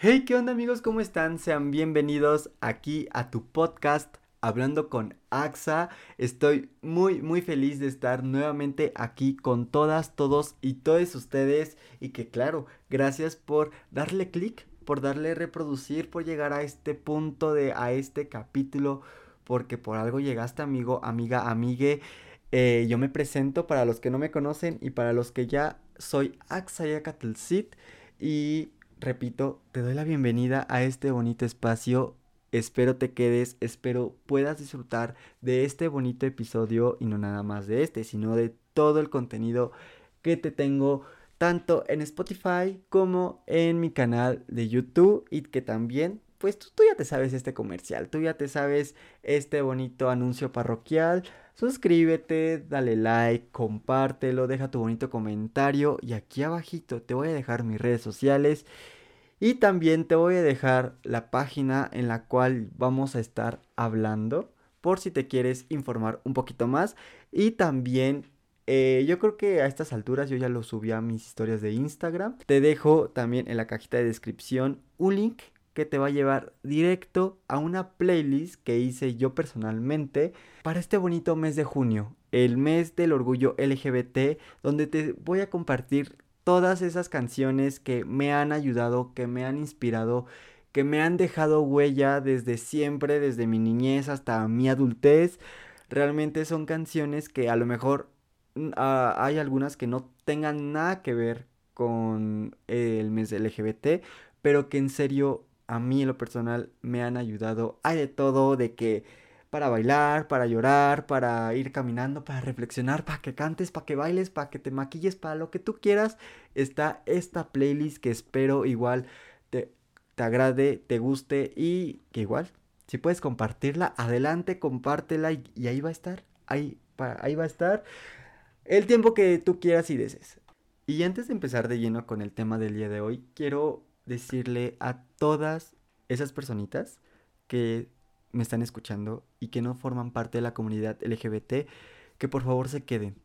Hey, ¿qué onda amigos? ¿Cómo están? Sean bienvenidos aquí a tu podcast Hablando con AXA. Estoy muy, muy feliz de estar nuevamente aquí con todas, todos y todos ustedes. Y que claro, gracias por darle clic, por darle reproducir, por llegar a este punto de, a este capítulo. Porque por algo llegaste, amigo, amiga, amigue. Eh, yo me presento para los que no me conocen y para los que ya soy AXA Yacatelcit. Y repito, te doy la bienvenida a este bonito espacio. Espero te quedes, espero puedas disfrutar de este bonito episodio y no nada más de este, sino de todo el contenido que te tengo tanto en Spotify como en mi canal de YouTube y que también pues tú, ya te sabes este comercial, tú ya te sabes este bonito anuncio parroquial. Suscríbete, dale like, compártelo, deja tu bonito comentario y aquí abajito te voy a dejar mis redes sociales y también te voy a dejar la página en la cual vamos a estar hablando por si te quieres informar un poquito más y también eh, yo creo que a estas alturas yo ya lo subí a mis historias de Instagram. Te dejo también en la cajita de descripción un link que te va a llevar directo a una playlist que hice yo personalmente para este bonito mes de junio, el mes del orgullo LGBT, donde te voy a compartir todas esas canciones que me han ayudado, que me han inspirado, que me han dejado huella desde siempre, desde mi niñez hasta mi adultez. Realmente son canciones que a lo mejor mm, ah, hay algunas que no tengan nada que ver con el mes LGBT, pero que en serio a mí en lo personal me han ayudado. Hay de todo, de que para bailar, para llorar, para ir caminando, para reflexionar, para que cantes, para que bailes, para que te maquilles, para lo que tú quieras. Está esta playlist que espero igual te, te agrade, te guste y que igual, si puedes compartirla, adelante, compártela y, ahí va a estar. Ahí, ahí va a estar el tiempo que tú quieras y desees. Y antes de empezar de lleno con el tema del día de hoy, quiero decirle a todas esas personitas que me están escuchando y que no forman parte de la comunidad LGBT que por favor se queden.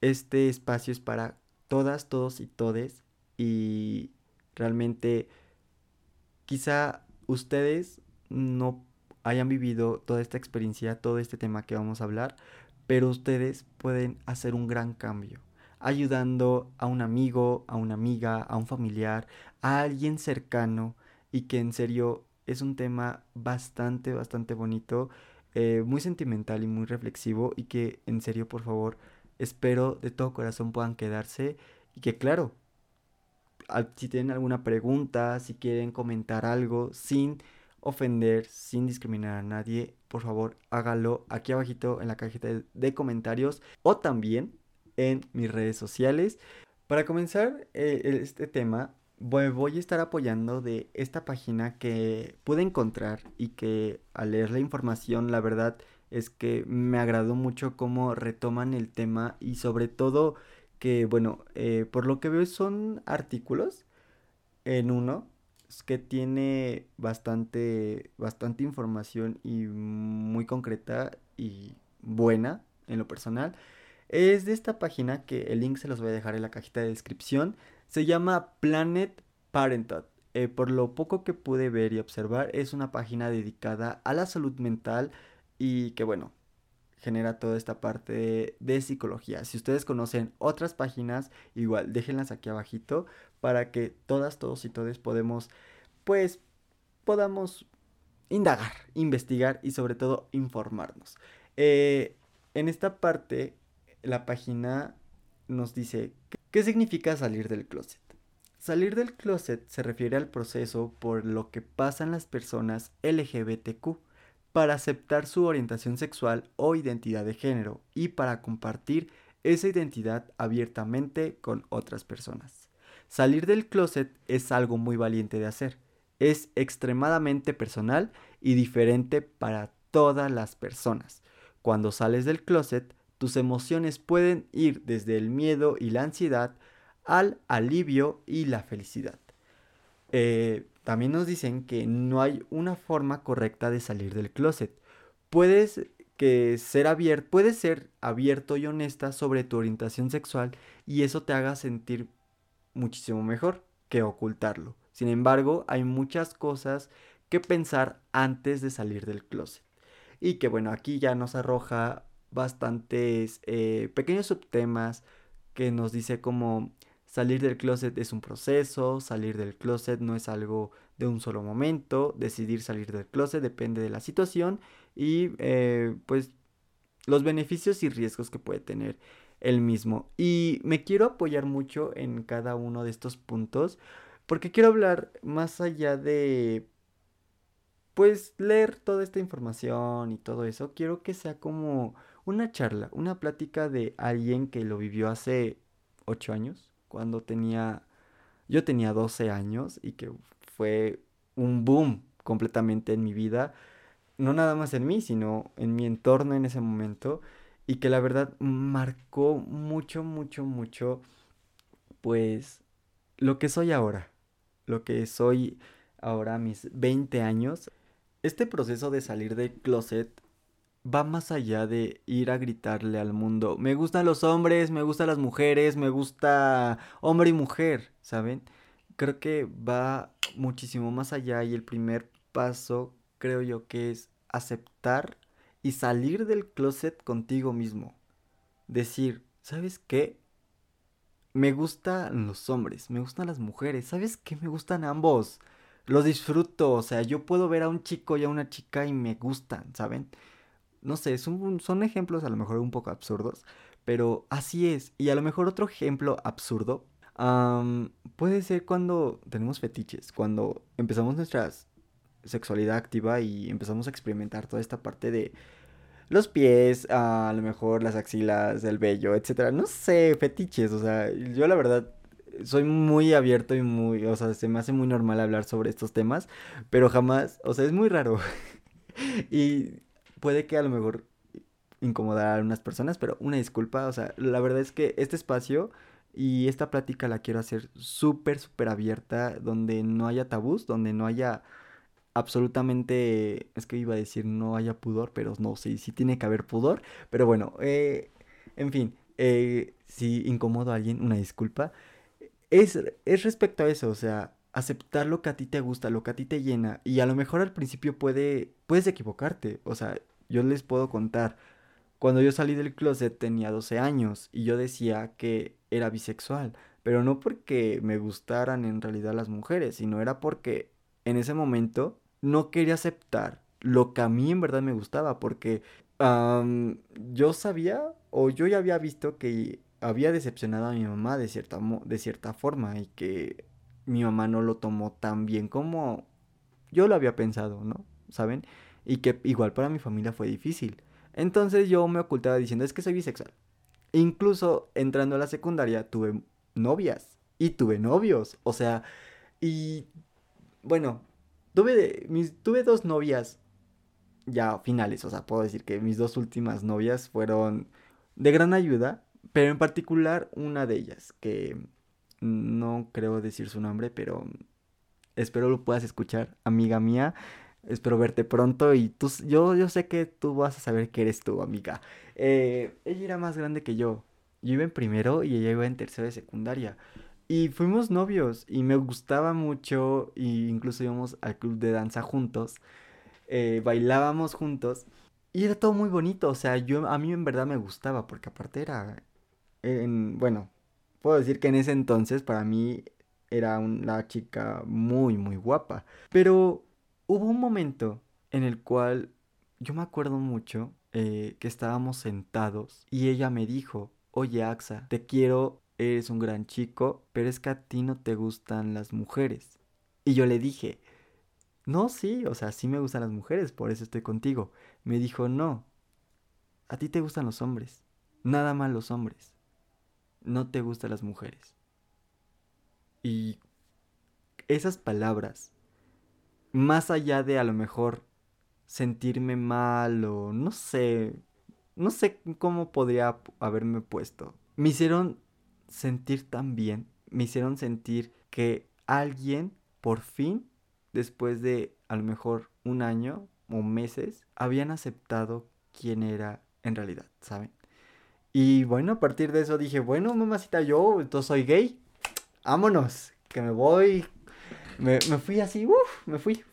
Este espacio es para todas, todos y todes y realmente quizá ustedes no hayan vivido toda esta experiencia, todo este tema que vamos a hablar, pero ustedes pueden hacer un gran cambio ayudando a un amigo, a una amiga, a un familiar, a alguien cercano y que en serio es un tema bastante, bastante bonito, eh, muy sentimental y muy reflexivo y que en serio por favor espero de todo corazón puedan quedarse y que claro, si tienen alguna pregunta, si quieren comentar algo sin ofender, sin discriminar a nadie, por favor hágalo aquí abajito en la cajita de comentarios o también en mis redes sociales. Para comenzar eh, este tema, voy, a estar apoyando de esta página que pude encontrar y que al leer la información, la verdad es que me agradó mucho cómo retoman el tema y sobre todo que, bueno, eh, por lo que veo son artículos en uno que tiene bastante, bastante información y muy concreta y buena en lo personal. Es de esta página que el link se los voy a dejar en la cajita de descripción. Se llama Planet Parenthood. Eh, por lo poco que pude ver y observar, es una página dedicada a la salud mental y que bueno, genera toda esta parte de, psicología. Si ustedes conocen otras páginas, igual déjenlas aquí abajito para que todas, todos y todos podemos, pues, podamos indagar, investigar y sobre todo informarnos. Eh, en esta parte la página nos dice, ¿qué significa salir del closet? Salir del closet se refiere al proceso por lo que pasan las personas LGBTQ para aceptar su orientación sexual o identidad de género y para compartir esa identidad abiertamente con otras personas. Salir del closet es algo muy valiente de hacer. Es extremadamente personal y diferente para todas las personas. Cuando sales del closet, tus emociones pueden ir desde el miedo y la ansiedad al alivio y la felicidad. Eh, también nos dicen que no hay una forma correcta de salir del closet. Puedes que ser abierto, puedes ser abierto y honesta sobre tu orientación sexual y eso te haga sentir muchísimo mejor que ocultarlo. Sin embargo, hay muchas cosas que pensar antes de salir del closet. Y que bueno, aquí ya nos arroja bastantes eh, pequeños subtemas que nos dice como salir del closet es un proceso, salir del closet no es algo de un solo momento, decidir salir del closet depende de la situación y eh, pues los beneficios y riesgos que puede tener el mismo. Y me quiero apoyar mucho en cada uno de estos puntos porque quiero hablar más allá de pues leer toda esta información y todo eso, quiero que sea como una charla, una plática de alguien que lo vivió hace 8 años, cuando tenía, yo tenía 12 años y que fue un boom completamente en mi vida, no nada más en mí, sino en mi entorno en ese momento, y que la verdad marcó mucho, mucho, mucho, pues, lo que soy ahora, lo que soy ahora mis 20 años. Este proceso de salir del closet va más allá de ir a gritarle al mundo, me gustan los hombres, me gustan las mujeres, me gusta hombre y mujer, ¿saben? Creo que va muchísimo más allá y el primer paso creo yo que es aceptar y salir del closet contigo mismo. Decir, ¿sabes qué? Me gustan los hombres, me gustan las mujeres, ¿sabes qué? Me gustan ambos. Los disfruto, o sea, yo puedo ver a un chico y a una chica y me gustan, ¿saben? No sé, son, son ejemplos a lo mejor un poco absurdos, pero así es. Y a lo mejor otro ejemplo absurdo puede ser cuando tenemos fetiches, cuando empezamos nuestra sexualidad activa y empezamos a experimentar toda esta parte de los pies, a lo mejor las axilas, el vello, etcétera. No sé, fetiches, o sea, yo la verdad soy muy abierto y muy, o sea, se me hace muy normal hablar sobre estos temas, pero jamás, o sea, es muy raro. y puede que a lo mejor incomodar a algunas personas, pero una disculpa, o sea, la verdad es que este espacio y esta plática la quiero hacer súper, súper abierta, donde no haya tabús, donde no haya absolutamente, es que iba a decir no haya pudor, pero no, sí, sí tiene que haber pudor, pero bueno, eh, en fin, eh, si incomodo a alguien, una disculpa, es, es respecto a eso, o sea, aceptar lo que a ti te gusta, lo que a ti te llena, y a lo mejor al principio puede, puedes equivocarte, o sea, yo les puedo contar. Cuando yo salí del closet tenía 12 años y yo decía que era bisexual, pero no porque me gustaran en realidad las mujeres, sino era porque en ese momento no quería aceptar lo que a mí en verdad me gustaba, porque yo sabía o yo ya había visto que había decepcionado a mi mamá de cierta, de cierta forma y que mi mamá no lo tomó tan bien como yo lo había pensado, ¿no? ¿Saben? Y que igual para mi familia fue difícil. Entonces yo me ocultaba diciendo es que soy bisexual. Incluso entrando a la secundaria tuve novias y tuve novios, o sea, y bueno, tuve, mis, tuve dos novias ya finales, o sea, puedo decir que mis dos últimas novias fueron de gran ayuda, pero en particular una de ellas, que no creo decir su nombre, pero espero lo puedas escuchar, amiga mía. Espero verte pronto y tú, yo, yo sé que tú vas a saber que eres tu amiga. Eh, ella era más grande que yo. Yo iba en primero y ella iba en tercero de secundaria. Y fuimos novios y me gustaba mucho e incluso íbamos al club de danza juntos. Eh, bailábamos juntos y era todo muy bonito. O sea, yo a mí en verdad me gustaba porque aparte era, en, bueno, puedo decir que en ese entonces para mí era una chica muy, muy guapa. Pero Hubo un momento en el cual yo me acuerdo mucho eh, que estábamos sentados y ella me dijo, oye Axa, te quiero, eres un gran chico, pero es que a ti no te gustan las mujeres. Y yo le dije, no, sí, o sea, sí me gustan las mujeres, por eso estoy contigo. Me dijo, no, a ti te gustan los hombres, nada más los hombres, no te gustan las mujeres. Y esas palabras más allá de a lo mejor sentirme mal o no sé, no sé cómo podría haberme puesto. Me hicieron sentir tan bien, me hicieron sentir que alguien por fin, después de a lo mejor un año o meses, habían aceptado quién era en realidad, ¿saben? Y bueno, a partir de eso dije, bueno, mamacita, yo entonces soy gay. Vámonos, que me voy me, fui así, uff, me fui.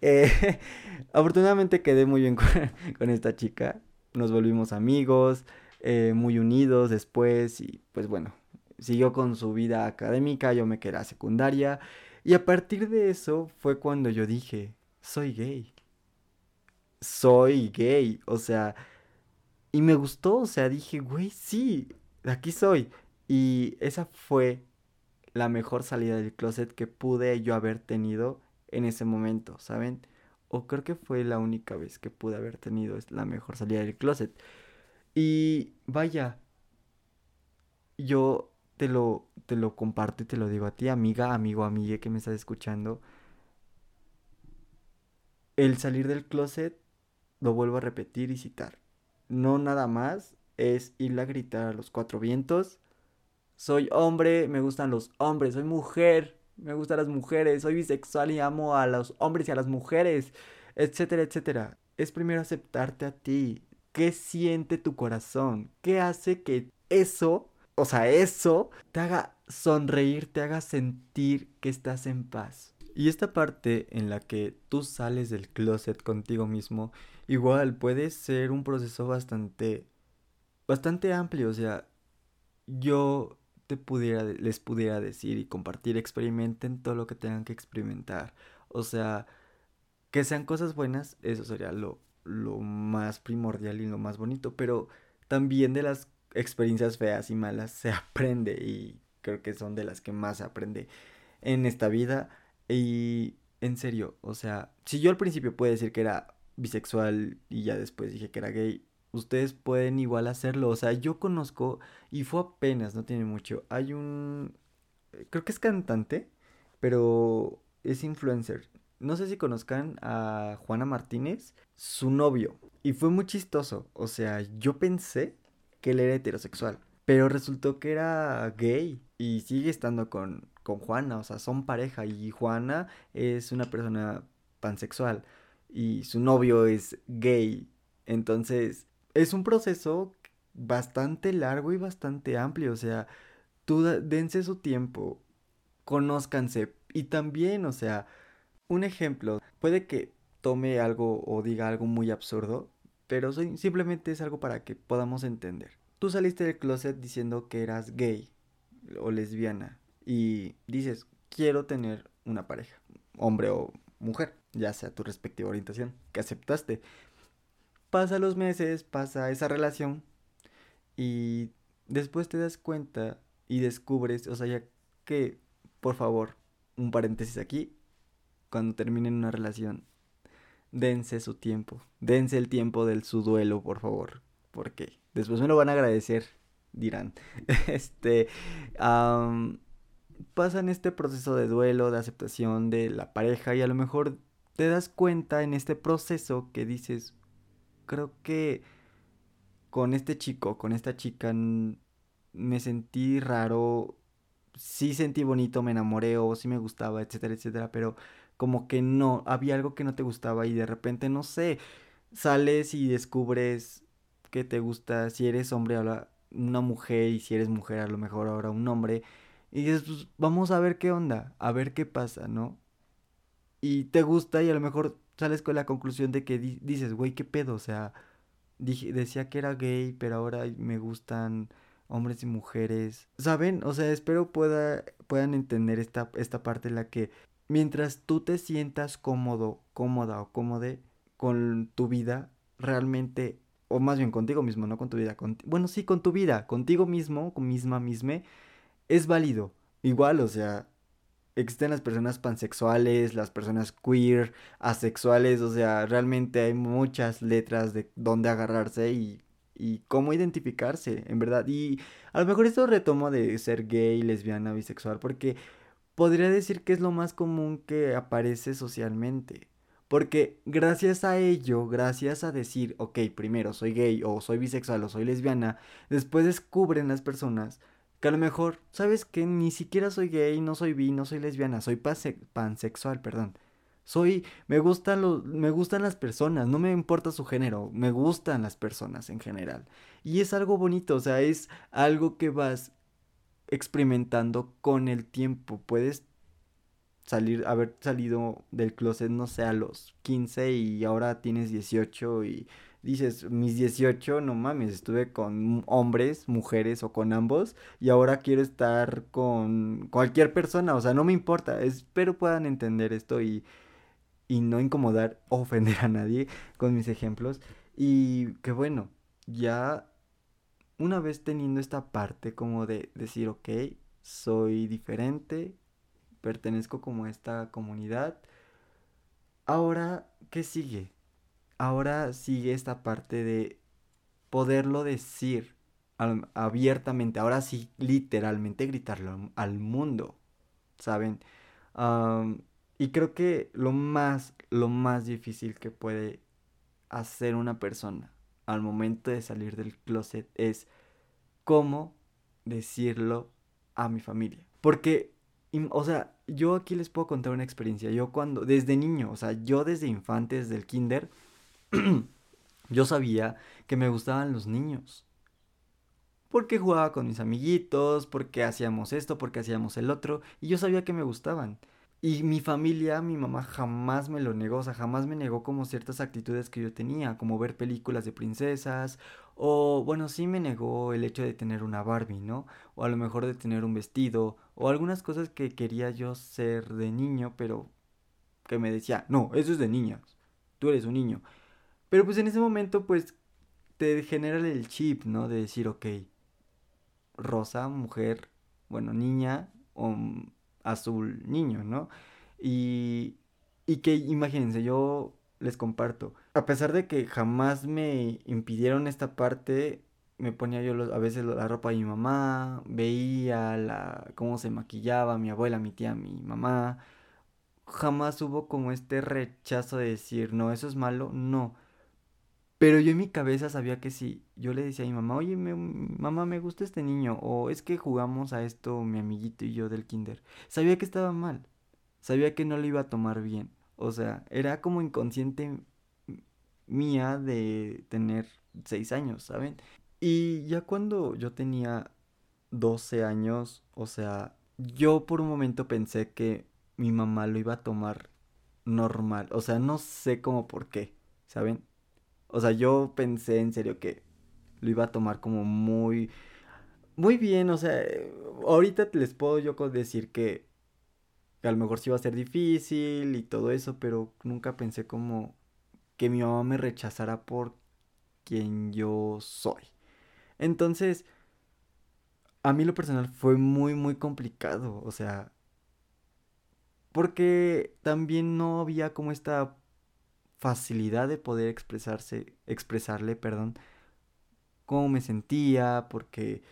Eh, afortunadamente quedé muy bien con, esta chica. Nos volvimos amigos, eh, muy unidos después y pues bueno, siguió con su vida académica, yo me quedé a secundaria y a partir de eso fue cuando yo dije, soy gay. Soy gay, o sea, y me gustó, o sea, dije, güey, sí, aquí soy. Y esa fue la mejor salida del closet que pude yo haber tenido en ese momento, ¿saben? O creo que fue la única vez que pude haber tenido la mejor salida del closet. Y vaya, yo te lo, te lo comparto y te lo digo a ti, amiga, amigo, amigue que me estás escuchando. El salir del closet, lo vuelvo a repetir y citar. No nada más es ir a gritar a los cuatro vientos. Soy hombre, me gustan los hombres, soy mujer, me gustan las mujeres, soy bisexual y amo a los hombres y a las mujeres, etcétera, etcétera. Es primero aceptarte a ti. ¿Qué siente tu corazón? ¿Qué hace que eso o sea, eso te haga sonreír, te haga sentir que estás en paz. Y esta parte en la que tú sales del closet contigo mismo, igual puede ser un proceso bastante, bastante amplio. O sea, yo te pudiera, les pudiera decir y compartir, experimenten todo lo que tengan que experimentar. O sea, que sean cosas buenas, eso sería lo, lo más primordial y lo más bonito. Pero también de las experiencias feas y malas se aprende y creo que son de las que más se aprende en esta vida. Y en serio, o sea, si yo al principio puedo decir que era bisexual y ya después dije que era gay, ustedes pueden igual hacerlo. O sea, yo conozco, y fue apenas, no tiene mucho, hay un, creo que es cantante, pero es influencer. No sé si conozcan a Juana Martínez, su novio. Y fue muy chistoso. O sea, yo pensé que él era heterosexual. Pero resultó que era gay y sigue estando con, con Juana, o sea, son pareja y Juana es una persona pansexual y su novio es gay. Entonces, es un proceso bastante largo y bastante amplio, o sea, tú dense su tiempo, conózcanse y también, o sea, un ejemplo, puede que tome algo o diga algo muy absurdo, pero simplemente es algo para que podamos entender. Tú saliste del closet diciendo que eras gay o lesbiana y dices, quiero tener una pareja, hombre o mujer, ya sea tu respectiva orientación, que aceptaste. Pasa los meses, pasa esa relación y después te das cuenta y descubres, o sea, ya que, por favor, un paréntesis aquí, cuando terminen una relación, dense su tiempo. Dense el tiempo del su duelo, por favor. Porque después me lo van a agradecer, dirán. este. pasan este proceso de duelo, de aceptación de la pareja y a lo mejor te das cuenta en este proceso que dices, creo que con este chico, con esta chica, me sentí raro, sí sentí bonito, me enamoré o sí me gustaba, etcétera, etcétera, pero como que no, había algo que no te gustaba y de repente, no sé, sales y descubres que te gusta, si eres hombre, ahora una mujer y si eres mujer, a lo mejor ahora un hombre. Y dices, pues vamos a ver qué onda, a ver qué pasa, ¿no? Y te gusta y a lo mejor sales con la conclusión de que dices, güey, qué pedo, o sea, dije, decía que era gay, pero ahora me gustan hombres y mujeres. ¿Saben? O sea, espero pueda, puedan entender esta, esta parte en la que mientras tú te sientas cómodo, cómoda o cómode con tu vida, realmente, o más bien contigo mismo, no con tu vida, con, bueno, sí, con tu vida, contigo mismo, con misma, misma, es válido. Igual, o sea, existen las personas pansexuales, las personas queer, asexuales, o sea, realmente hay muchas letras de dónde agarrarse y, y cómo identificarse, en verdad. Y a lo mejor esto retomo de ser gay, lesbiana, bisexual, porque podría decir que es lo más común que aparece socialmente. Porque gracias a ello, gracias a decir, ok, primero soy gay o soy bisexual o soy lesbiana, después descubren las personas que a lo mejor, ¿sabes que Ni siquiera soy gay, no soy bi, no soy lesbiana, soy pansexual, perdón. Soy, me gustan los, me gustan las personas, no me importa su género, me gustan las personas en general. Y es algo bonito, o sea, es algo que vas experimentando con el tiempo. Puedes salir, haber salido del closet, no sé, a los 15 y ahora tienes 18 y dices, mis 18, no mames, estuve con hombres, mujeres o con ambos y ahora quiero estar con cualquier persona, o sea, no me importa, espero puedan entender esto y, y no incomodar o ofender a nadie con mis ejemplos y que bueno, ya una vez teniendo esta parte como de decir, ok, soy diferente, pertenezco como a esta comunidad, ahora, ¿qué sigue? Ahora sigue esta parte de poderlo decir abiertamente, ahora sí, literalmente gritarlo al mundo, ¿saben? y creo que lo más, lo más difícil que puede hacer una persona al momento de salir del closet es cómo decirlo a mi familia. Porque, o sea, yo aquí les puedo contar una experiencia. Yo cuando, desde niño, o sea, yo desde infante, desde el kinder, yo sabía que me gustaban los niños. Porque jugaba con mis amiguitos, porque hacíamos esto, porque hacíamos el otro, y yo sabía que me gustaban. Y mi familia, mi mamá jamás me lo negó, o sea, jamás me negó como ciertas actitudes que yo tenía, como ver películas de princesas, o bueno, sí me negó el hecho de tener una Barbie, ¿no? O a lo mejor de tener un vestido, o algunas cosas que quería yo ser de niño, pero que me decía, no, eso es de niñas, tú eres un niño. Pero pues en ese momento pues te genera el chip, ¿no? De decir, ok, rosa, mujer, bueno, niña, o azul, niño, ¿no? Y, y que imagínense, yo les comparto, a pesar de que jamás me impidieron esta parte, me ponía yo a veces la ropa de mi mamá, veía la, cómo se maquillaba mi abuela, mi tía, mi mamá. Jamás hubo como este rechazo de decir, no, eso es malo, no pero yo en mi cabeza sabía que si yo le decía a mi mamá, oye, mamá, me gusta este niño, o es que jugamos a esto mi amiguito y yo del kinder, sabía que estaba mal, sabía que no lo iba a tomar bien, o sea, era como inconsciente mía de tener seis años, ¿saben? Y ya cuando yo tenía 12 años, o sea, yo por un momento pensé que mi mamá lo iba a tomar normal, o sea, no sé cómo por qué, ¿saben? O sea, yo pensé en serio que lo iba a tomar como muy... Muy bien, o sea, ahorita les puedo yo decir que, a lo mejor sí iba a ser difícil y todo eso, pero nunca pensé como que mi mamá me rechazara por quien yo soy. Entonces, a mí lo personal fue muy, muy complicado, o sea, porque también no había como esta facilidad de poder expresarse, expresarle, perdón, cómo me sentía, porque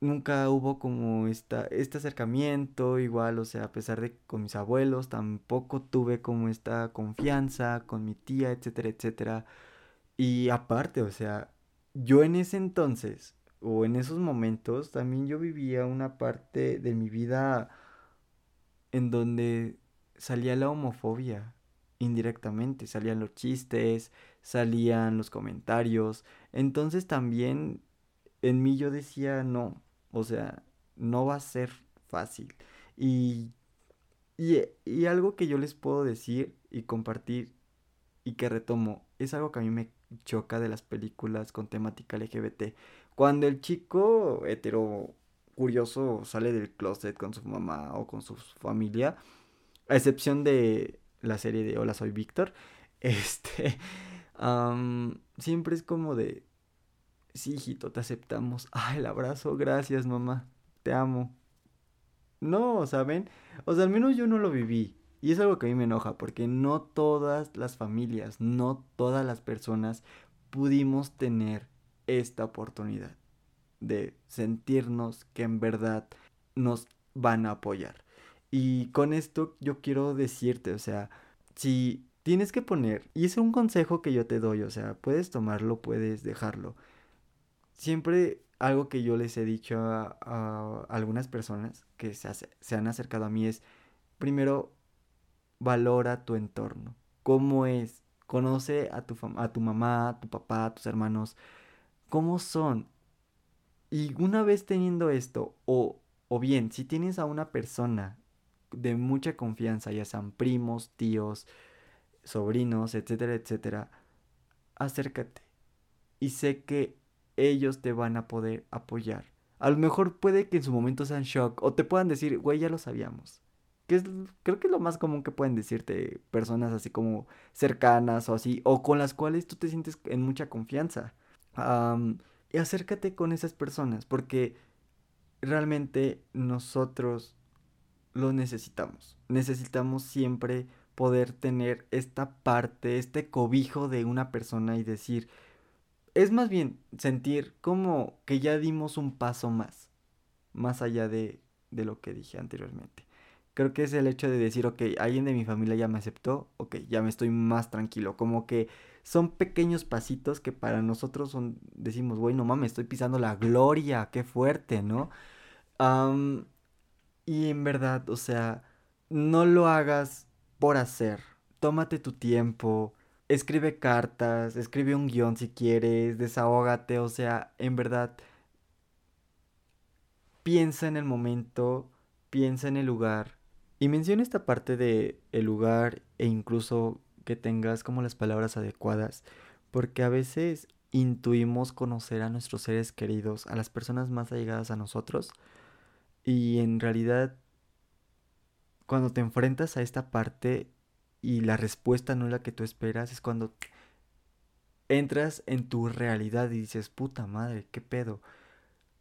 nunca hubo como esta, este acercamiento igual, o sea, a pesar de con mis abuelos, tampoco tuve como esta confianza con mi tía, etcétera, etcétera. Y aparte, o sea, yo en ese entonces, o en esos momentos, también yo vivía una parte de mi vida en donde salía la homofobia indirectamente, salían los chistes, salían los comentarios, entonces también en mí yo decía no, o sea, no va a ser fácil. Y, y, y algo que yo les puedo decir y compartir y que retomo, es algo que a mí me choca de las películas con temática LGBT. Cuando el chico hetero curioso sale del closet con su mamá o con su familia, a excepción de la serie de Hola, soy Víctor, este, siempre es como de, sí, hijito, te aceptamos. Ah, el abrazo, gracias, mamá, te amo. No, ¿saben? O sea, al menos yo no lo viví. Y es algo que a mí me enoja, porque no todas las familias, no todas las personas pudimos tener esta oportunidad de sentirnos que en verdad nos van a apoyar. Y con esto yo quiero decirte, o sea, si tienes que poner, y es un consejo que yo te doy, o sea, puedes tomarlo, puedes dejarlo. Siempre algo que yo les he dicho a, algunas personas que se, se, han acercado a mí es, primero, valora tu entorno. ¿Cómo es? Conoce a tu, a tu mamá, a tu papá, a tus hermanos. ¿Cómo son? Y una vez teniendo esto, o, o bien, si tienes a una persona de mucha confianza, ya sean primos, tíos, sobrinos, etcétera, etcétera, acércate. Y sé que ellos te van a poder apoyar. A lo mejor puede que en su momento sean shock o te puedan decir, güey, ya lo sabíamos. Que es, creo que es lo más común que pueden decirte personas así como cercanas o así, o con las cuales tú te sientes en mucha confianza. y acércate con esas personas, porque realmente nosotros lo necesitamos. Necesitamos siempre poder tener esta parte, este cobijo de una persona y decir, es más bien sentir como que ya dimos un paso más, más allá de, de lo que dije anteriormente. Creo que es el hecho de decir, ok, alguien de mi familia ya me aceptó, ok, ya me estoy más tranquilo. Como que son pequeños pasitos que para nosotros son, decimos, güey, no mames, estoy pisando la gloria, qué fuerte, ¿no? Y en verdad, o sea, no lo hagas por hacer. Tómate tu tiempo, escribe cartas, escribe un guion si quieres, desahógate, o sea, en verdad, piensa en el momento, piensa en el lugar. Y menciona esta parte de el lugar e incluso que tengas como las palabras adecuadas, porque a veces intuimos conocer a nuestros seres queridos, a las personas más allegadas a nosotros, y en realidad, cuando te enfrentas a esta parte y la respuesta no es la que tú esperas, es cuando entras en tu realidad y dices, puta madre, qué pedo.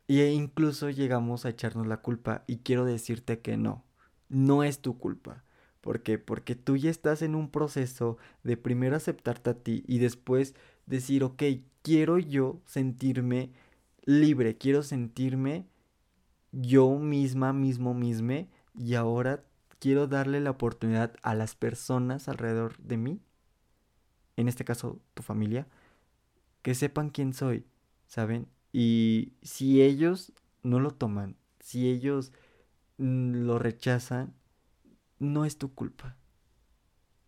Y e incluso llegamos a echarnos la culpa y quiero decirte que no, no es tu culpa. ¿Por qué? Porque tú ya estás en un proceso de primero aceptarte a ti y después decir, ok, quiero yo sentirme libre, quiero sentirme yo misma, mismo, misme, y ahora quiero darle la oportunidad a las personas alrededor de mí, en este caso tu familia, que sepan quién soy, ¿saben? Y si ellos no lo toman, si ellos lo rechazan, no es tu culpa.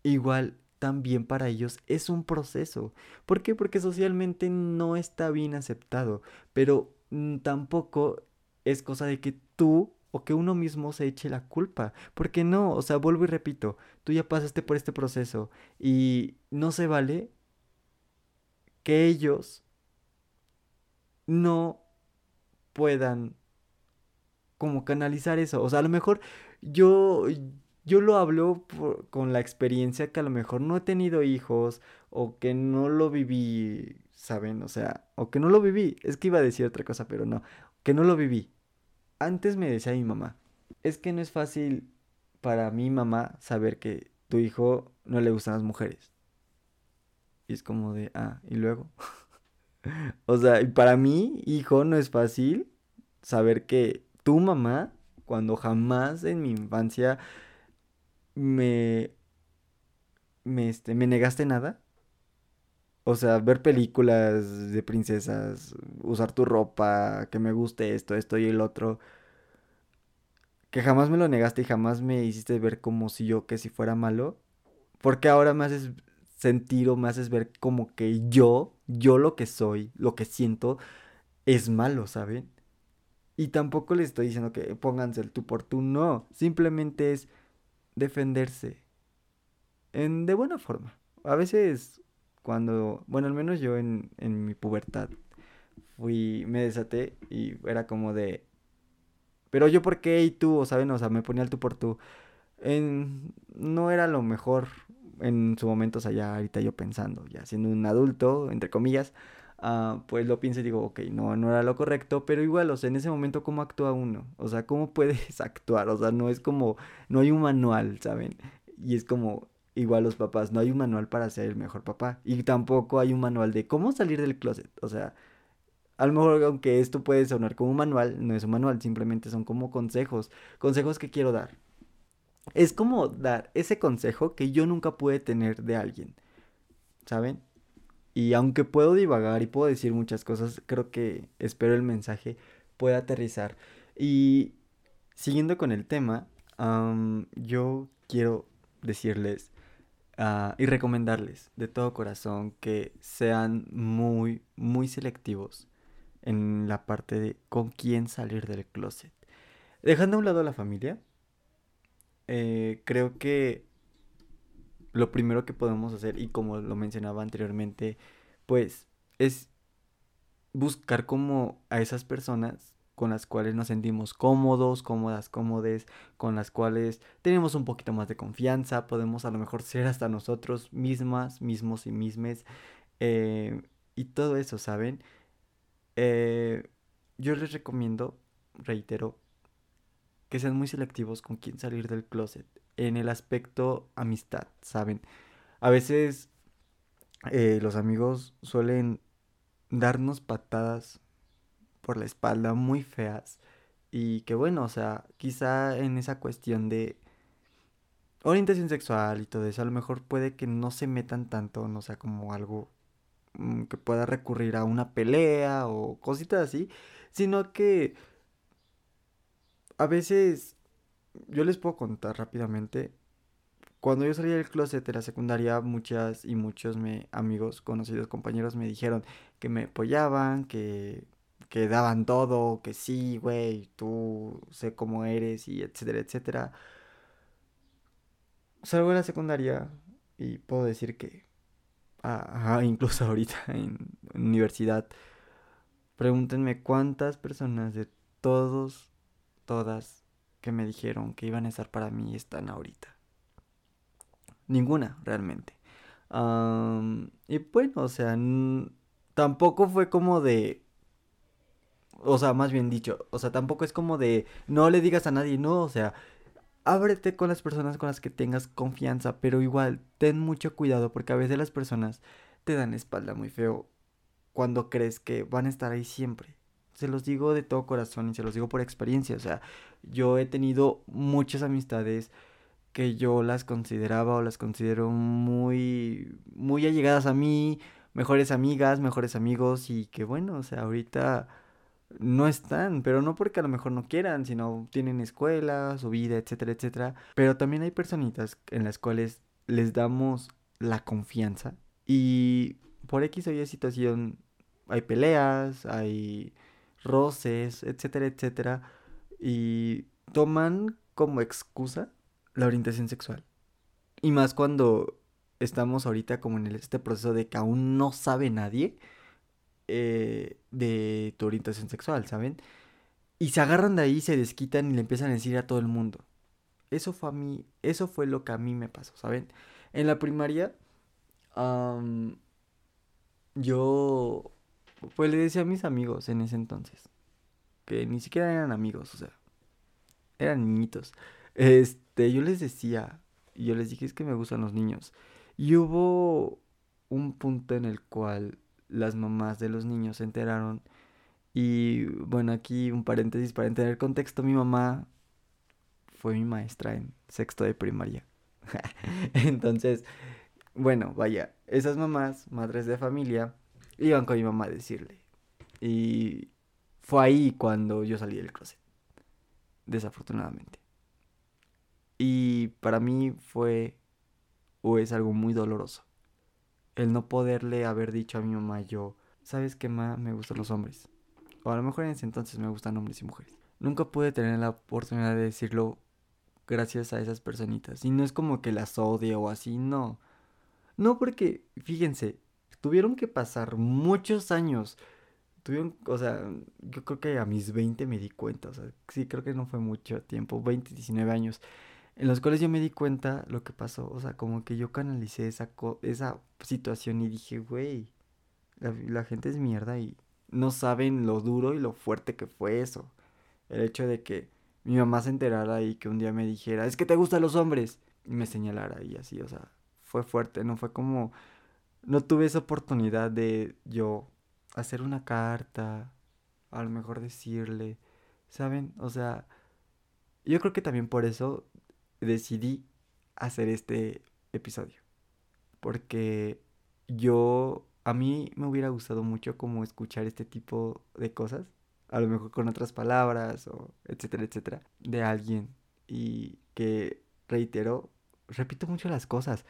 Igual también para ellos es un proceso. ¿Por qué? Porque socialmente no está bien aceptado, pero mm, tampoco es cosa de que tú o que uno mismo se eche la culpa. Porque no, o sea, vuelvo y repito, tú ya pasaste por este proceso y no se vale que ellos no puedan como canalizar eso. O sea, a lo mejor yo, yo lo hablo con la experiencia que a lo mejor no he tenido hijos o que no lo viví, ¿saben? O sea, o que no lo viví. Es que iba a decir otra cosa, pero no, que no lo viví. Antes me decía mi mamá, es que no es fácil para mi mamá saber que tu hijo no le gustan las mujeres. Y es como de, ah, y luego. o sea, para mí, hijo, no es fácil saber que tu mamá, cuando jamás en mi infancia me, me, este, me negaste nada. O sea, ver películas de princesas, usar tu ropa, que me guste esto, esto y el otro. Que jamás me lo negaste y jamás me hiciste ver como si yo, que si fuera malo. Porque ahora me haces sentir o me haces ver como que yo, yo lo que soy, lo que siento, es malo, ¿saben? Y tampoco le estoy diciendo que pónganse el tú por tú, no. Simplemente es defenderse. En, de buena forma. A veces cuando, bueno, al menos yo en, en mi pubertad fui, me desaté y era como de, pero yo por qué y tú, o saben, o sea, me ponía el tú por tú. En, no era lo mejor en su momento, o sea, ya ahorita yo pensando, ya siendo un adulto, entre comillas, uh, pues lo pienso y digo, ok, no, no era lo correcto, pero igual, o sea, en ese momento, ¿cómo actúa uno? O sea, ¿cómo puedes actuar? O sea, no es como, no hay un manual, ¿saben? Y es como, igual los papás, no hay un manual para ser el mejor papá. Y tampoco hay un manual de cómo salir del closet. O sea, a lo mejor aunque esto puede sonar como un manual, no es un manual, simplemente son como consejos. Consejos que quiero dar. Es como dar ese consejo que yo nunca pude tener de alguien. ¿Saben? Y aunque puedo divagar y puedo decir muchas cosas, creo que espero el mensaje pueda aterrizar. Y siguiendo con el tema, yo quiero decirles Ah, y recomendarles de todo corazón que sean muy, muy selectivos en la parte de con quién salir del closet. Dejando a un lado a la familia, eh, creo que lo primero que podemos hacer, y como lo mencionaba anteriormente, pues es buscar como a esas personas con las cuales nos sentimos cómodos, cómodas, cómodes, con las cuales tenemos un poquito más de confianza, podemos a lo mejor ser hasta nosotros mismas, mismos y mismes, eh, y todo eso, ¿saben? Eh, yo les recomiendo, reitero, que sean muy selectivos con quién salir del closet en el aspecto amistad, ¿saben? A veces eh, los amigos suelen darnos patadas por la espalda muy feas y que bueno, o sea, quizá en esa cuestión de orientación sexual y todo eso, a lo mejor puede que no se metan tanto, no sea como algo mm, que pueda recurrir a una pelea o cositas así, sino que a veces yo les puedo contar rápidamente. Cuando yo salí del closet de la secundaria, muchas y muchos me, amigos, conocidos, compañeros me dijeron que me apoyaban, que, que daban todo, que sí, güey, tú sé cómo eres y etcétera, etcétera. Salgo de la secundaria y puedo decir que, ah, incluso ahorita en universidad, pregúntenme cuántas personas de todos, todas que me dijeron que iban a estar para mí están ahorita. Ninguna, realmente. y bueno, o sea, tampoco fue como de... O sea, más bien dicho, o sea, tampoco es como de no le digas a nadie, no, o sea, ábrete con las personas con las que tengas confianza, pero igual, ten mucho cuidado porque a veces las personas te dan espalda muy feo cuando crees que van a estar ahí siempre. Se los digo de todo corazón y se los digo por experiencia. O sea, yo he tenido muchas amistades que yo las consideraba o las considero muy, muy allegadas a mí, mejores amigas, mejores amigos y que bueno, o sea, ahorita no están, pero no porque a lo mejor no quieran, sino tienen escuela, su vida, etcétera, etcétera. Pero también hay personitas en las cuales les damos la confianza y por X o Y situación hay peleas, hay roces, etcétera, etcétera, y toman como excusa la orientación sexual. Y más cuando estamos ahorita como en este proceso de que aún no sabe nadie eh, de tu orientación sexual, ¿saben? Y se agarran de ahí, se desquitan y le empiezan a decir a todo el mundo. Eso fue a mí, eso fue lo que a mí me pasó, ¿saben? En la primaria, yo pues le decía a mis amigos en ese entonces, que ni siquiera eran amigos, o sea, eran niñitos. Este, yo les decía, yo les dije, es que me gustan los niños. Y hubo un punto en el cual las mamás de los niños se enteraron. Y bueno, aquí un paréntesis para entender contexto, mi mamá fue mi maestra en sexto de primaria. Entonces, bueno, vaya, esas mamás, madres de familia, iban con mi mamá a decirle. Y fue ahí cuando yo salí del closet. Desafortunadamente. Y para mí fue o es algo muy doloroso. El no poderle haber dicho a mi mamá yo, ¿sabes qué más me gustan los hombres? O a lo mejor en ese entonces me gustan hombres y mujeres. Nunca pude tener la oportunidad de decirlo gracias a esas personitas. Y no es como que las odie o así, no. No porque, fíjense, tuvieron que pasar muchos años. Tuvieron, o sea, yo creo que a mis 20 me di cuenta, o sea, sí, creo que no fue mucho tiempo, 20, 19 años, en los cuales yo me di cuenta lo que pasó, o sea, como que yo canalicé esa, esa situación y dije, güey, la, la gente es mierda y no saben lo duro y lo fuerte que fue eso. El hecho de que mi mamá se enterara y que un día me dijera, es que te gustan los hombres, y me señalara y así, o sea, fue fuerte, no fue como no tuve esa oportunidad de yo hacer una carta, a lo mejor decirle, ¿saben? O sea, yo creo que también por eso decidí hacer este episodio. Porque yo, a mí me hubiera gustado mucho como escuchar este tipo de cosas, a lo mejor con otras palabras o etcétera, etcétera, de alguien y que reitero, repito mucho las cosas.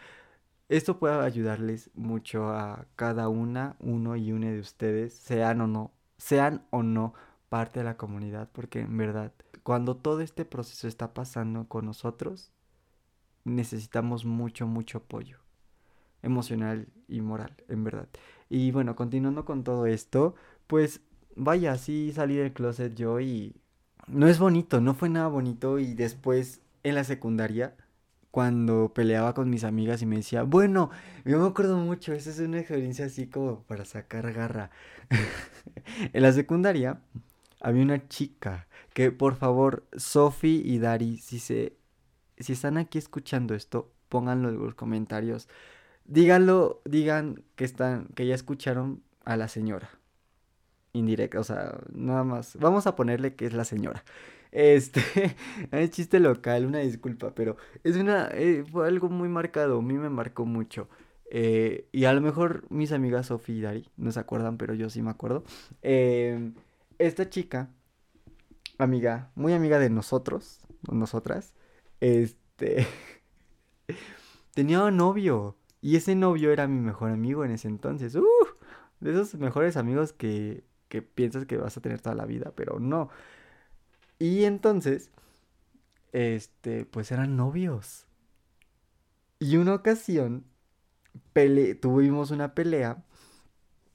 Esto puede ayudarles mucho a cada una, uno y una de ustedes, sean o no, sean o no parte de la comunidad, porque en verdad, cuando todo este proceso está pasando con nosotros, necesitamos mucho, mucho apoyo emocional y moral, en verdad. Y bueno, continuando con todo esto, pues vaya, sí salí del closet yo y no es bonito, no fue nada bonito y después en la secundaria cuando peleaba con mis amigas y me decía, bueno, yo me acuerdo mucho, esa es una experiencia así como para sacar garra. en la secundaria había una chica que por favor, Sofi y Dari, si se si están aquí escuchando esto, pónganlo en los comentarios. Díganlo, digan que están que ya escucharon a la señora. Indirecta, o sea, nada más. Vamos a ponerle que es la señora. Este, es chiste local, una disculpa, pero es una, eh, fue algo muy marcado, a mí me marcó mucho. Eh, y a lo mejor mis amigas Sofi y Dari no se acuerdan, pero yo sí me acuerdo. Em, esta chica, amiga, muy amiga de nosotros, nosotras, este, tenía un novio. Y ese novio era mi mejor amigo en ese entonces. Uh, de esos mejores amigos que, que piensas que vas a tener toda la vida, pero no. Y entonces, este, pues eran novios. Y una ocasión, pele tuvimos una pelea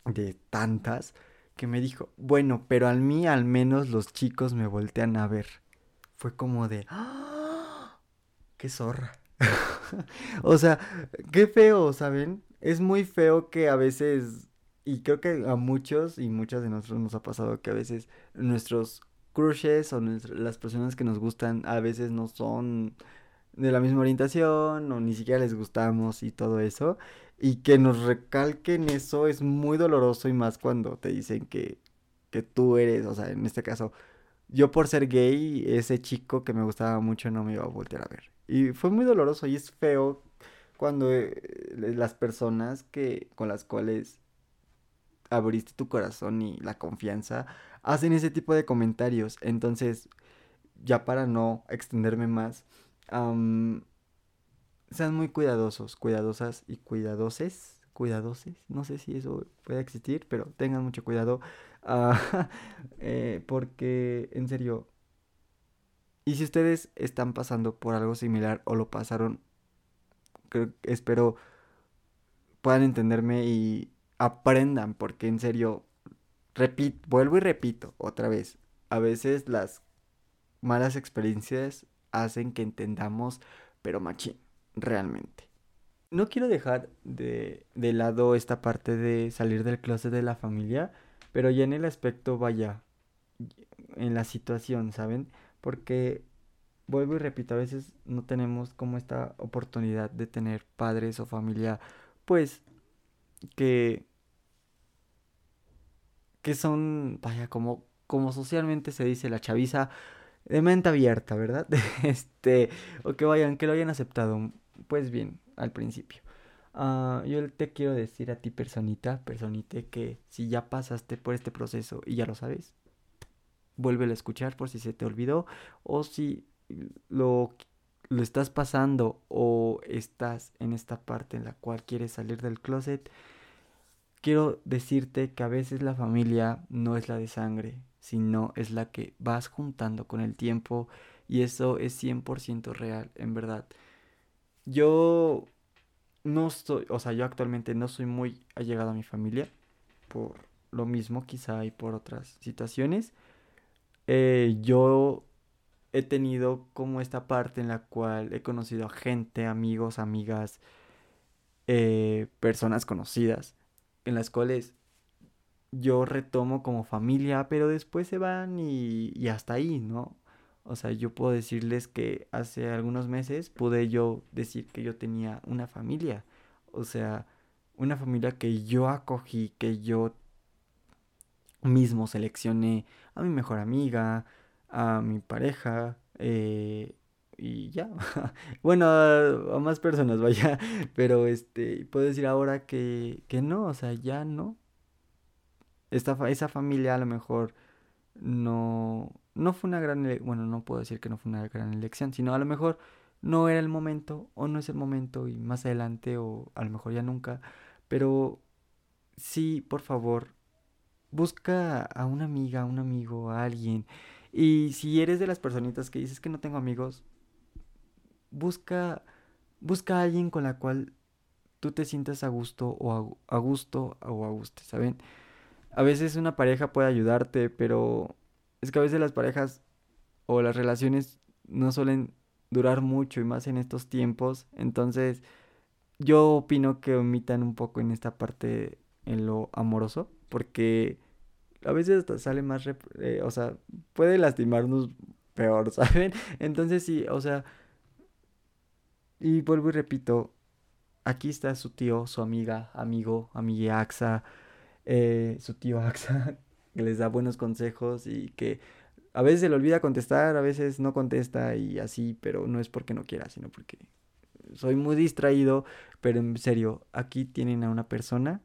de tantas que me dijo, bueno, pero al mí al menos los chicos me voltean a ver. Fue como de, ¡Ah! ¡Qué zorra! o sea, qué feo, ¿saben? Es muy feo que a veces, y creo que a muchos y muchas de nosotros nos ha pasado que a veces nuestros crushes o las personas que nos gustan a veces no son de la misma orientación o ni siquiera les gustamos y todo eso. Y que nos recalquen eso es muy doloroso y más cuando te dicen que, que tú eres, o sea, en este caso, yo por ser gay, ese chico que me gustaba mucho no me iba a voltear a ver. Y fue muy doloroso y es feo cuando eh, las personas que con las cuales abriste tu corazón y la confianza hacen ese tipo de comentarios. Entonces, ya para no extenderme más, sean muy cuidadosos, cuidadosas y cuidadoses. Cuidadoses, no sé si eso puede existir, pero tengan mucho cuidado. Ah, eh, porque, en serio, y si ustedes están pasando por algo similar o lo pasaron, espero puedan entenderme y aprendan, porque en serio, repito, vuelvo y repito otra vez, a veces las malas experiencias hacen que entendamos, pero machín, realmente. No quiero dejar de, de lado esta parte de salir del closet de la familia, pero ya en el aspecto, vaya, en la situación, ¿saben? Porque, vuelvo y repito, a veces no tenemos como esta oportunidad de tener padres o familia, pues, que que son, vaya, como, como socialmente se dice la chaviza, de mente abierta, ¿verdad? este, o que vayan, que lo hayan aceptado, pues bien, al principio. Ah, yo te quiero decir a ti, personita, personite, que si ya pasaste por este proceso y ya lo sabes, vuélvelo a escuchar por si se te olvidó, o si lo, lo estás pasando o estás en esta parte en la cual quieres salir del closet, quiero decirte que a veces la familia no es la de sangre, sino es la que vas juntando con el tiempo y eso es 100% real, en verdad. Yo no estoy, o sea, yo actualmente no soy muy allegado a mi familia, por lo mismo quizá y por otras situaciones. Eh, yo he tenido como esta parte en la cual he conocido a gente, amigos, amigas, eh, personas conocidas en las cuales yo retomo como familia, pero después se van y, y hasta ahí, ¿no? O sea, yo puedo decirles que hace algunos meses pude yo decir que yo tenía una familia. O sea, una familia que yo acogí, que yo mismo seleccioné a mi mejor amiga, a mi pareja, eh, y ya. bueno, a, más personas, vaya. Pero este, puedo decir ahora que, que no, o sea, ya no. Esta, esa familia a lo mejor no, no fue una gran, bueno, no puedo decir que no fue una gran elección, sino a lo mejor no era el momento o no es el momento y más adelante o a lo mejor ya nunca. Pero sí, por favor, busca a una amiga, a un amigo, a alguien. Y si eres de las personitas que dices que no tengo amigos, busca busca a alguien con la cual tú te sientas a gusto o a, gusto o a gusto, ¿saben? A veces una pareja puede ayudarte, pero es que a veces las parejas o las relaciones no suelen durar mucho y más en estos tiempos. Entonces, yo opino que omitan un poco en esta parte en lo amoroso, porque a veces hasta sale más, eh, o sea, puede lastimarnos peor, ¿saben? Entonces sí, o sea, y vuelvo y repito, aquí está su tío, su amiga, amigo, amiga AXA, eh, su tío AXA, que les da buenos consejos y que a veces se le olvida contestar, a veces no contesta y así, pero no es porque no quiera, sino porque soy muy distraído, pero en serio, aquí tienen a una persona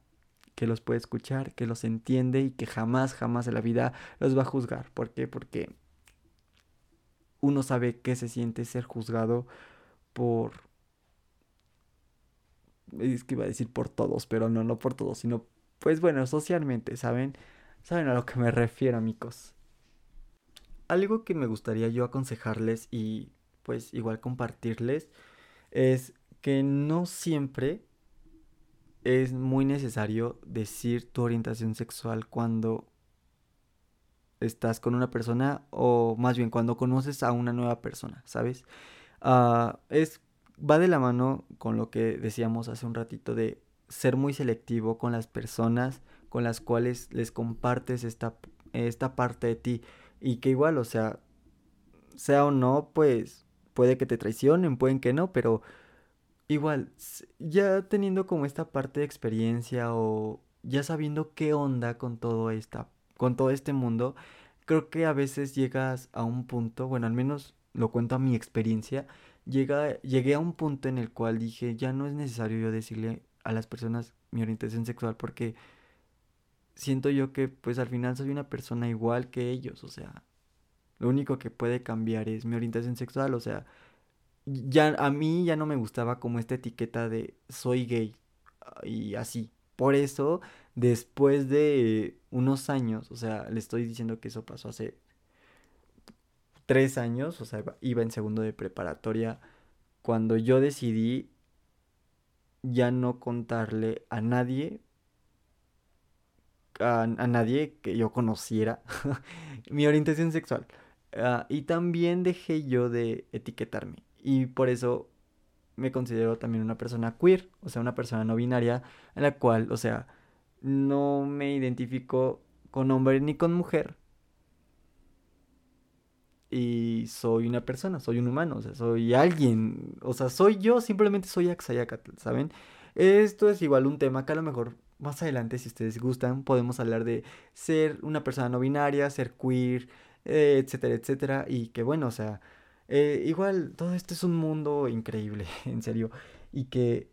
que los puede escuchar, que los entiende y que jamás, jamás en la vida los va a juzgar. ¿Por qué? Porque uno sabe qué se siente ser juzgado por... Es que iba a decir por todos, pero no, no por todos, sino pues bueno, socialmente, ¿saben? ¿Saben a lo que me refiero, amigos? Algo que me gustaría yo aconsejarles y pues igual compartirles es que no siempre es muy necesario decir tu orientación sexual cuando estás con una persona o más bien cuando conoces a una nueva persona, ¿sabes? Ah, es, va de la mano con lo que decíamos hace un ratito de ser muy selectivo con las personas con las cuales les compartes esta, esta parte de ti. Y que igual, o sea, sea o no, pues puede que te traicionen, pueden que no, pero igual, ya teniendo como esta parte de experiencia o ya sabiendo qué onda con todo esta, con todo este mundo, creo que a veces llegas a un punto, bueno, al menos lo cuento a mi experiencia, llega, llegué a un punto en el cual dije, ya no es necesario yo decirle a las personas mi orientación sexual porque siento yo que pues al final soy una persona igual que ellos, o sea, lo único que puede cambiar es mi orientación sexual, o sea, ya a mí ya no me gustaba como esta etiqueta de soy gay ah, y así. Por eso, después de unos años, o sea, le estoy diciendo que eso pasó hace tres años, o sea, iba en segundo de preparatoria, cuando yo decidí ya no contarle a nadie, a, nadie que yo conociera, mi orientación sexual. Ah, y también dejé yo de etiquetarme. Y por eso me considero también una persona queer, o sea, una persona no binaria, en la cual, o sea, no me identifico con hombre ni con mujer. Y soy una persona, soy un humano, o sea, soy alguien, o sea, soy yo, simplemente soy Axayacatl, ¿saben? Esto es igual un tema que a lo mejor más adelante, si ustedes gustan, podemos hablar de ser una persona no binaria, ser queer, eh, etcétera, etcétera, y que bueno, o sea, eh, igual, todo esto es un mundo increíble, en serio. Y que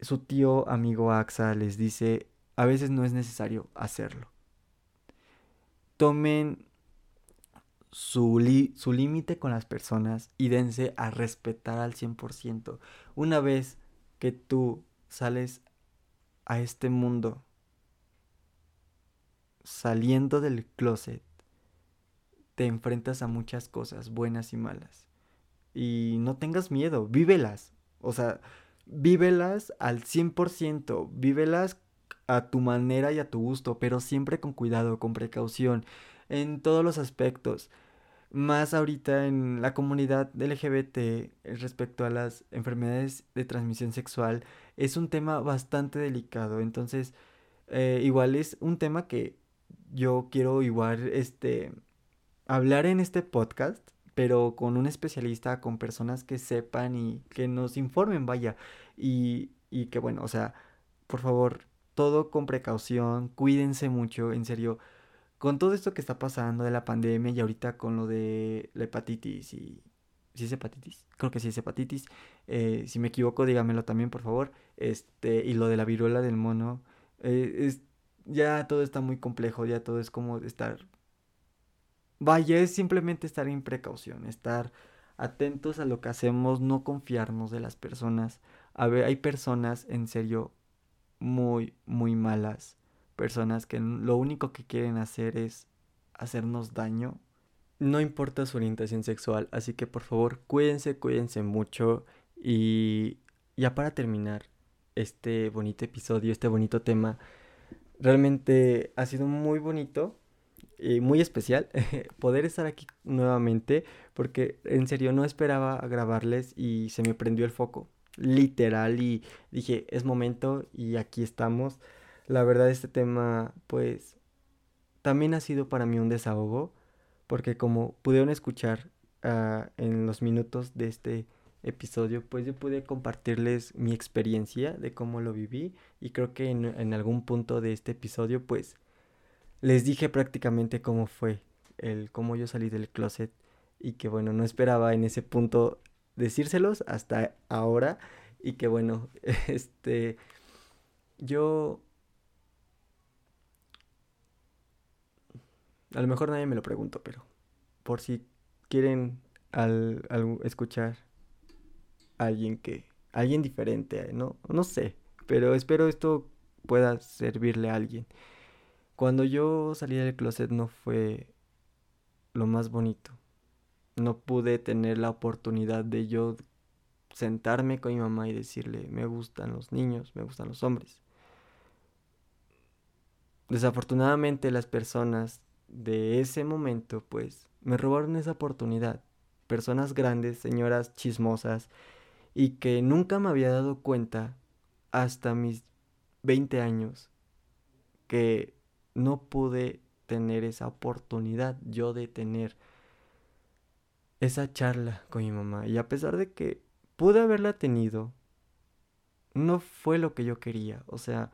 su tío amigo Axa les dice, a veces no es necesario hacerlo. Tomen su, límite con las personas y dense a respetar al 100%. Una vez que tú sales a este mundo saliendo del closet, te enfrentas a muchas cosas, buenas y malas. Y no tengas miedo, vívelas. O sea, vívelas al 100%, vívelas a tu manera y a tu gusto, pero siempre con cuidado, con precaución, en todos los aspectos. Más ahorita en la comunidad LGBT eh, respecto a las enfermedades de transmisión sexual, es un tema bastante delicado. Entonces, eh, igual es un tema que yo quiero igual, este, hablar en este podcast, pero con un especialista, con personas que sepan y que nos informen, vaya. Y, y que bueno, o sea, por favor, todo con precaución, cuídense mucho, en serio. Con todo esto que está pasando de la pandemia y ahorita con lo de la hepatitis y... ¿Sí es hepatitis? Creo que sí es hepatitis. Eh, si me equivoco, dígamelo también, por favor. Este, y lo de la viruela del mono. Eh, es, ya todo está muy complejo, ya todo es como estar Vaya, es simplemente estar en precaución, estar atentos a lo que hacemos, no confiarnos de las personas. A ver, hay personas en serio muy, muy malas. Personas que lo único que quieren hacer es hacernos daño. No importa su orientación sexual, así que por favor cuídense, cuídense mucho Y ya para terminar este bonito episodio, este bonito tema, realmente ha sido muy bonito y muy especial poder estar aquí nuevamente porque en serio no esperaba grabarles y se me prendió el foco literal y dije es momento y aquí estamos la verdad este tema pues también ha sido para mí un desahogo porque como pudieron escuchar uh, en los minutos de este episodio pues yo pude compartirles mi experiencia de cómo lo viví y creo que en, en algún punto de este episodio pues les dije prácticamente cómo fue, el cómo yo salí del closet y que bueno, no esperaba en ese punto decírselos hasta ahora y que bueno, este yo a lo mejor nadie me lo preguntó, pero por si quieren al, escuchar a alguien que alguien diferente, no no sé, pero espero esto pueda servirle a alguien. Cuando yo salí del closet no fue lo más bonito. No pude tener la oportunidad de yo sentarme con mi mamá y decirle, me gustan los niños, me gustan los hombres. Desafortunadamente las personas de ese momento pues me robaron esa oportunidad. Personas grandes, señoras chismosas y que nunca me había dado cuenta hasta mis 20 años que no pude tener esa oportunidad yo de tener esa charla con mi mamá. Y a pesar de que pude haberla tenido, no fue lo que yo quería. O sea,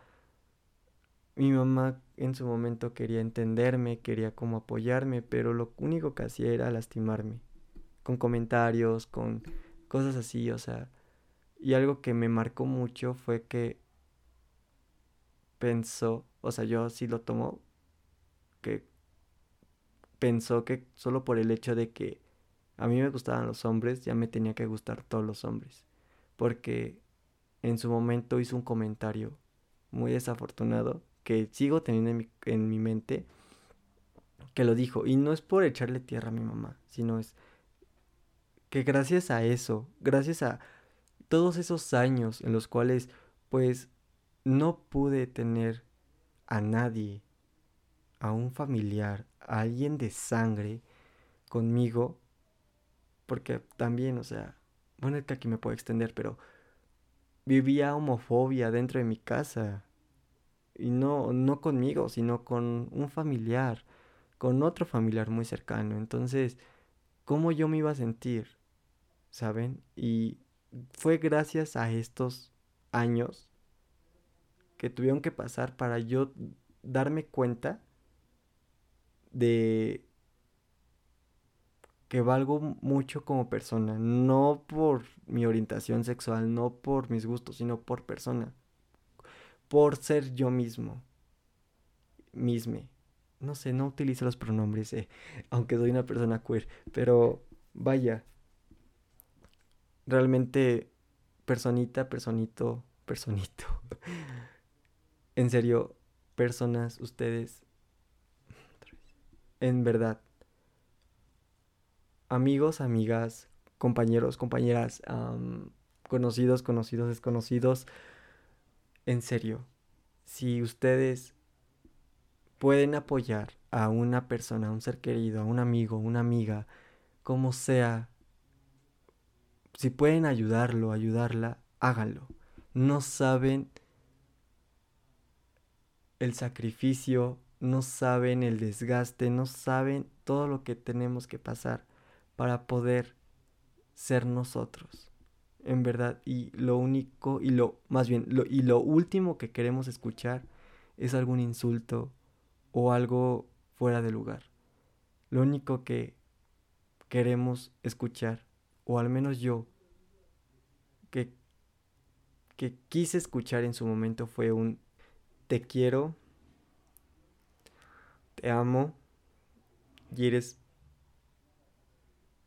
mi mamá en su momento quería entenderme, quería como apoyarme, pero lo único que hacía era lastimarme. Con comentarios, con cosas así, o sea. Y algo que me marcó mucho fue que pensó o sea, yo sí lo tomo que pensó que solo por el hecho de que a mí me gustaban los hombres, ya me tenía que gustar todos los hombres. Porque en su momento hizo un comentario muy desafortunado que sigo teniendo en mi, en mi mente, que lo dijo. Y no es por echarle tierra a mi mamá, sino es que gracias a eso, gracias a todos esos años en los cuales pues no pude tener a nadie, a un familiar, a alguien de sangre conmigo, porque también, o sea, bueno, es que aquí me puedo extender, pero vivía homofobia dentro de mi casa. Y no, no conmigo, sino con un familiar, con otro familiar muy cercano. Entonces, ¿cómo yo me iba a sentir? ¿Saben? Y fue gracias a estos años que tuvieron que pasar para yo darme cuenta de que valgo mucho como persona, no por mi orientación sexual, no por mis gustos, sino por persona, por ser yo mismo, misme. No sé, no utilizo los pronombres, eh, aunque soy una persona queer, pero vaya, realmente personita, personito, personito. en serio, personas, ustedes, en verdad, amigos, amigas, compañeros, compañeras, conocidos, conocidos, desconocidos, en serio, si ustedes pueden apoyar a una persona, a un ser querido, a un amigo, una amiga, como sea, si pueden ayudarlo, ayudarla, háganlo. No saben el sacrificio, no saben el desgaste, no saben todo lo que tenemos que pasar para poder ser nosotros. En verdad, y lo único, y lo, más bien, lo, y lo último que queremos escuchar es algún insulto o algo fuera de lugar. Lo único que queremos escuchar, o al menos yo, que, que quise escuchar en su momento fue un te quiero, te amo y eres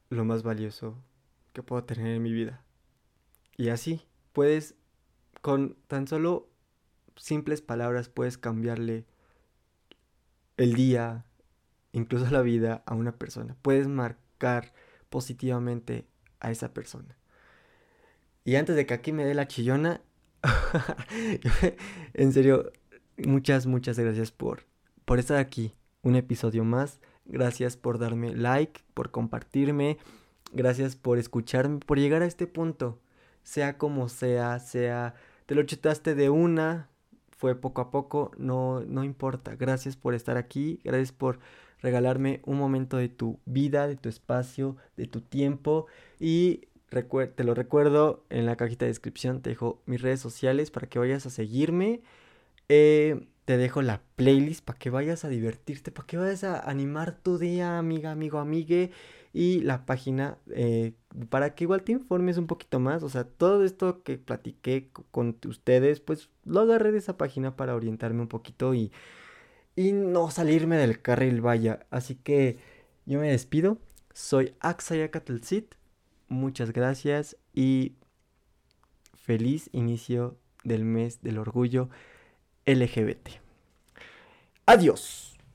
lo más valioso que puedo tener en mi vida. Y así, puedes, con tan solo simples palabras, puedes cambiarle el día, incluso la vida a una persona. Puedes marcar positivamente a esa persona. Y antes de que aquí me dé la chillona, en serio, muchas, muchas gracias por, por estar aquí. Un episodio más. Gracias por darme like, por compartirme. Gracias por escucharme, por llegar a este punto. Sea como sea, sea... Te lo chutaste de una, fue poco a poco, no, no importa. Gracias por estar aquí, gracias por regalarme un momento de tu vida, de tu espacio, de tu tiempo y te lo recuerdo en la cajita de descripción, te dejo mis redes sociales para que vayas a seguirme. Eh, te dejo la playlist para que vayas a divertirte, para que vayas a animar tu día, amiga, amigo, amigue. Y la página eh, para que igual te informes un poquito más. O sea, todo esto que platiqué con ustedes, pues lo agarré de esa página para orientarme un poquito y, y no salirme del carril, vaya. Así que yo me despido. Soy Axayacatelcit muchas gracias y feliz inicio del mes del orgullo LGBT. Adiós.